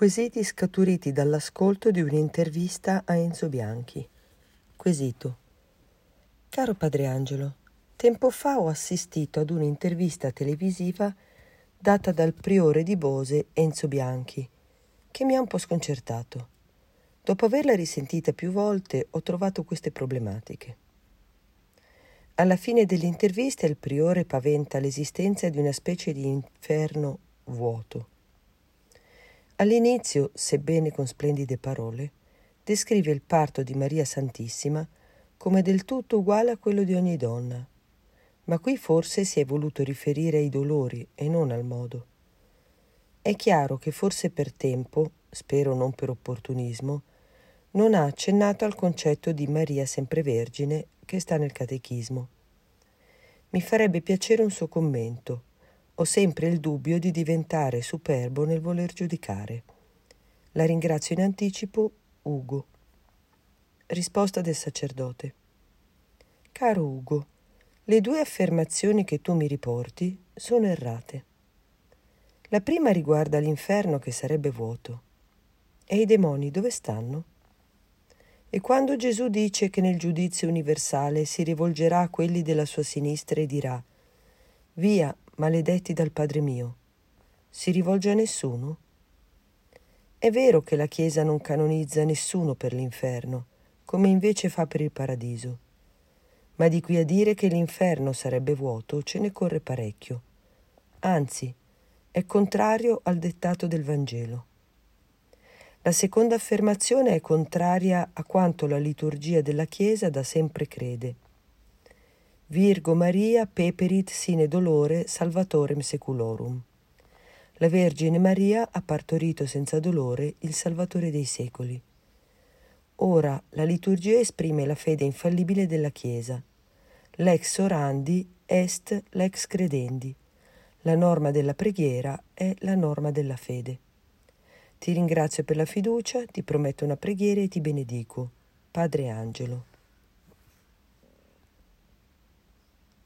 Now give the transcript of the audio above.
Quesiti scaturiti dall'ascolto di un'intervista a Enzo Bianchi. Quesito. Caro Padre Angelo, tempo fa ho assistito ad un'intervista televisiva data dal priore di Bose Enzo Bianchi, che mi ha un po' sconcertato. Dopo averla risentita più volte ho trovato queste problematiche. Alla fine dell'intervista il priore paventa l'esistenza di una specie di inferno vuoto. All'inizio, sebbene con splendide parole, descrive il parto di Maria Santissima come del tutto uguale a quello di ogni donna, ma qui forse si è voluto riferire ai dolori e non al modo. È chiaro che forse per tempo, spero non per opportunismo, non ha accennato al concetto di Maria sempre vergine che sta nel catechismo. Mi farebbe piacere un suo commento. Ho sempre il dubbio di diventare superbo nel voler giudicare. La ringrazio in anticipo, Ugo. Risposta del sacerdote. Caro Ugo, le due affermazioni che tu mi riporti sono errate. La prima riguarda l'inferno che sarebbe vuoto. E i demoni dove stanno? E quando Gesù dice che nel giudizio universale si rivolgerà a quelli della sua sinistra e dirà Via, maledetti dal Padre mio, si rivolge a nessuno? È vero che la Chiesa non canonizza nessuno per l'inferno, come invece fa per il paradiso, ma di qui a dire che l'inferno sarebbe vuoto ce ne corre parecchio. Anzi, è contrario al dettato del Vangelo. La seconda affermazione è contraria a quanto la liturgia della Chiesa da sempre crede. Virgo Maria peperit sine dolore salvatorem seculorum. La Vergine Maria ha partorito senza dolore il Salvatore dei secoli. Ora la liturgia esprime la fede infallibile della Chiesa. Lex orandi est lex credendi. La norma della preghiera è la norma della fede. Ti ringrazio per la fiducia, ti prometto una preghiera e ti benedico. Padre Angelo.